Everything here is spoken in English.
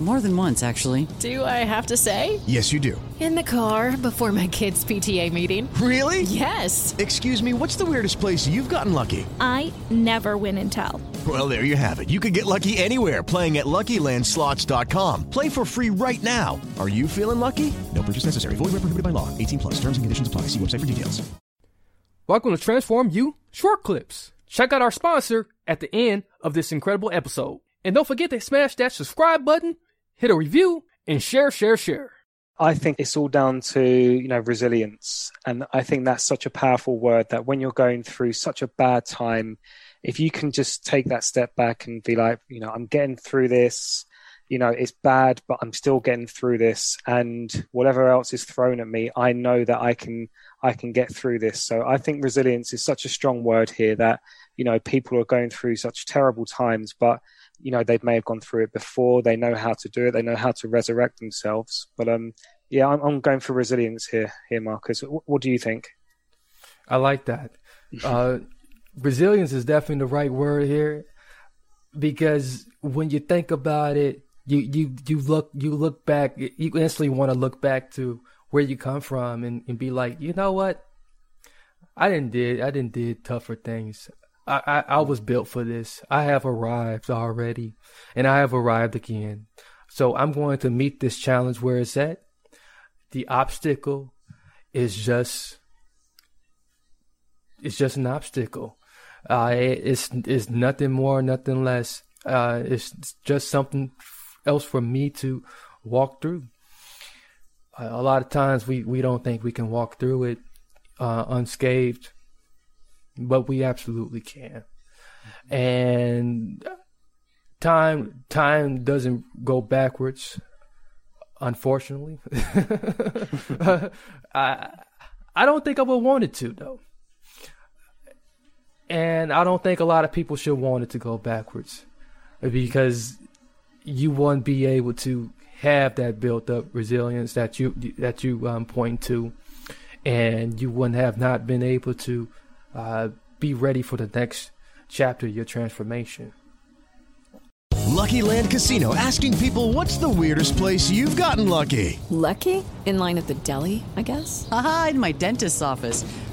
More than once, actually. Do I have to say? Yes, you do. In the car before my kids' PTA meeting. Really? Yes. Excuse me, what's the weirdest place you've gotten lucky? I never win and tell. Well, there you have it. You can get lucky anywhere playing at LuckyLandSlots.com. Play for free right now. Are you feeling lucky? No purchase necessary. Void where prohibited by law. 18 plus. Terms and conditions apply. See website for details. Welcome to TransformU Short Clips. Check out our sponsor at the end of this incredible episode. And don't forget to smash that subscribe button, hit a review, and share, share, share. I think it's all down to you know resilience, and I think that's such a powerful word that when you're going through such a bad time, if you can just take that step back and be like, you know, I'm getting through this, you know, it's bad, but I'm still getting through this, and whatever else is thrown at me, I know that I can I can get through this. So I think resilience is such a strong word here that you know people are going through such terrible times, but you know they may have gone through it before. They know how to do it. They know how to resurrect themselves. But um, yeah, I'm, I'm going for resilience here, here, Marcus. What, what do you think? I like that. Uh, resilience is definitely the right word here because when you think about it, you you you look you look back. You instantly want to look back to where you come from and, and be like, you know what? I didn't did I didn't did tougher things. I, I, I was built for this. I have arrived already, and I have arrived again. So I'm going to meet this challenge where it's at. The obstacle is just it's just an obstacle. Uh, it, it's it's nothing more, nothing less. Uh, it's just something else for me to walk through. Uh, a lot of times we, we don't think we can walk through it uh, unscathed, but we absolutely can. And time time doesn't go backwards, unfortunately. I I don't think I would want it to though. And I don't think a lot of people should want it to go backwards because you won't be able to have that built up resilience that you that you um, point to, and you wouldn't have not been able to uh, be ready for the next chapter of your transformation. Lucky Land Casino asking people what's the weirdest place you've gotten lucky? Lucky? In line at the deli, I guess? Aha, in my dentist's office.